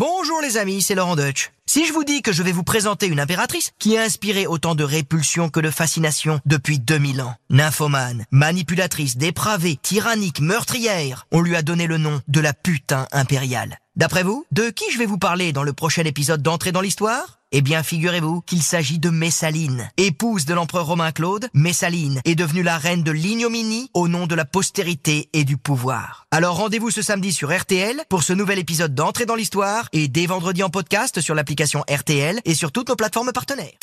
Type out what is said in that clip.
Bonjour les amis, c'est Laurent Deutsch. Si je vous dis que je vais vous présenter une impératrice qui a inspiré autant de répulsion que de fascination depuis 2000 ans. Nymphomane, manipulatrice, dépravée, tyrannique, meurtrière, on lui a donné le nom de la putain impériale. D'après vous, de qui je vais vous parler dans le prochain épisode d'Entrée dans l'Histoire? Eh bien, figurez-vous qu'il s'agit de Messaline. Épouse de l'empereur romain Claude, Messaline est devenue la reine de l'ignominie au nom de la postérité et du pouvoir. Alors rendez-vous ce samedi sur RTL pour ce nouvel épisode d'Entrée dans l'Histoire et dès vendredi en podcast sur l'application RTL et sur toutes nos plateformes partenaires.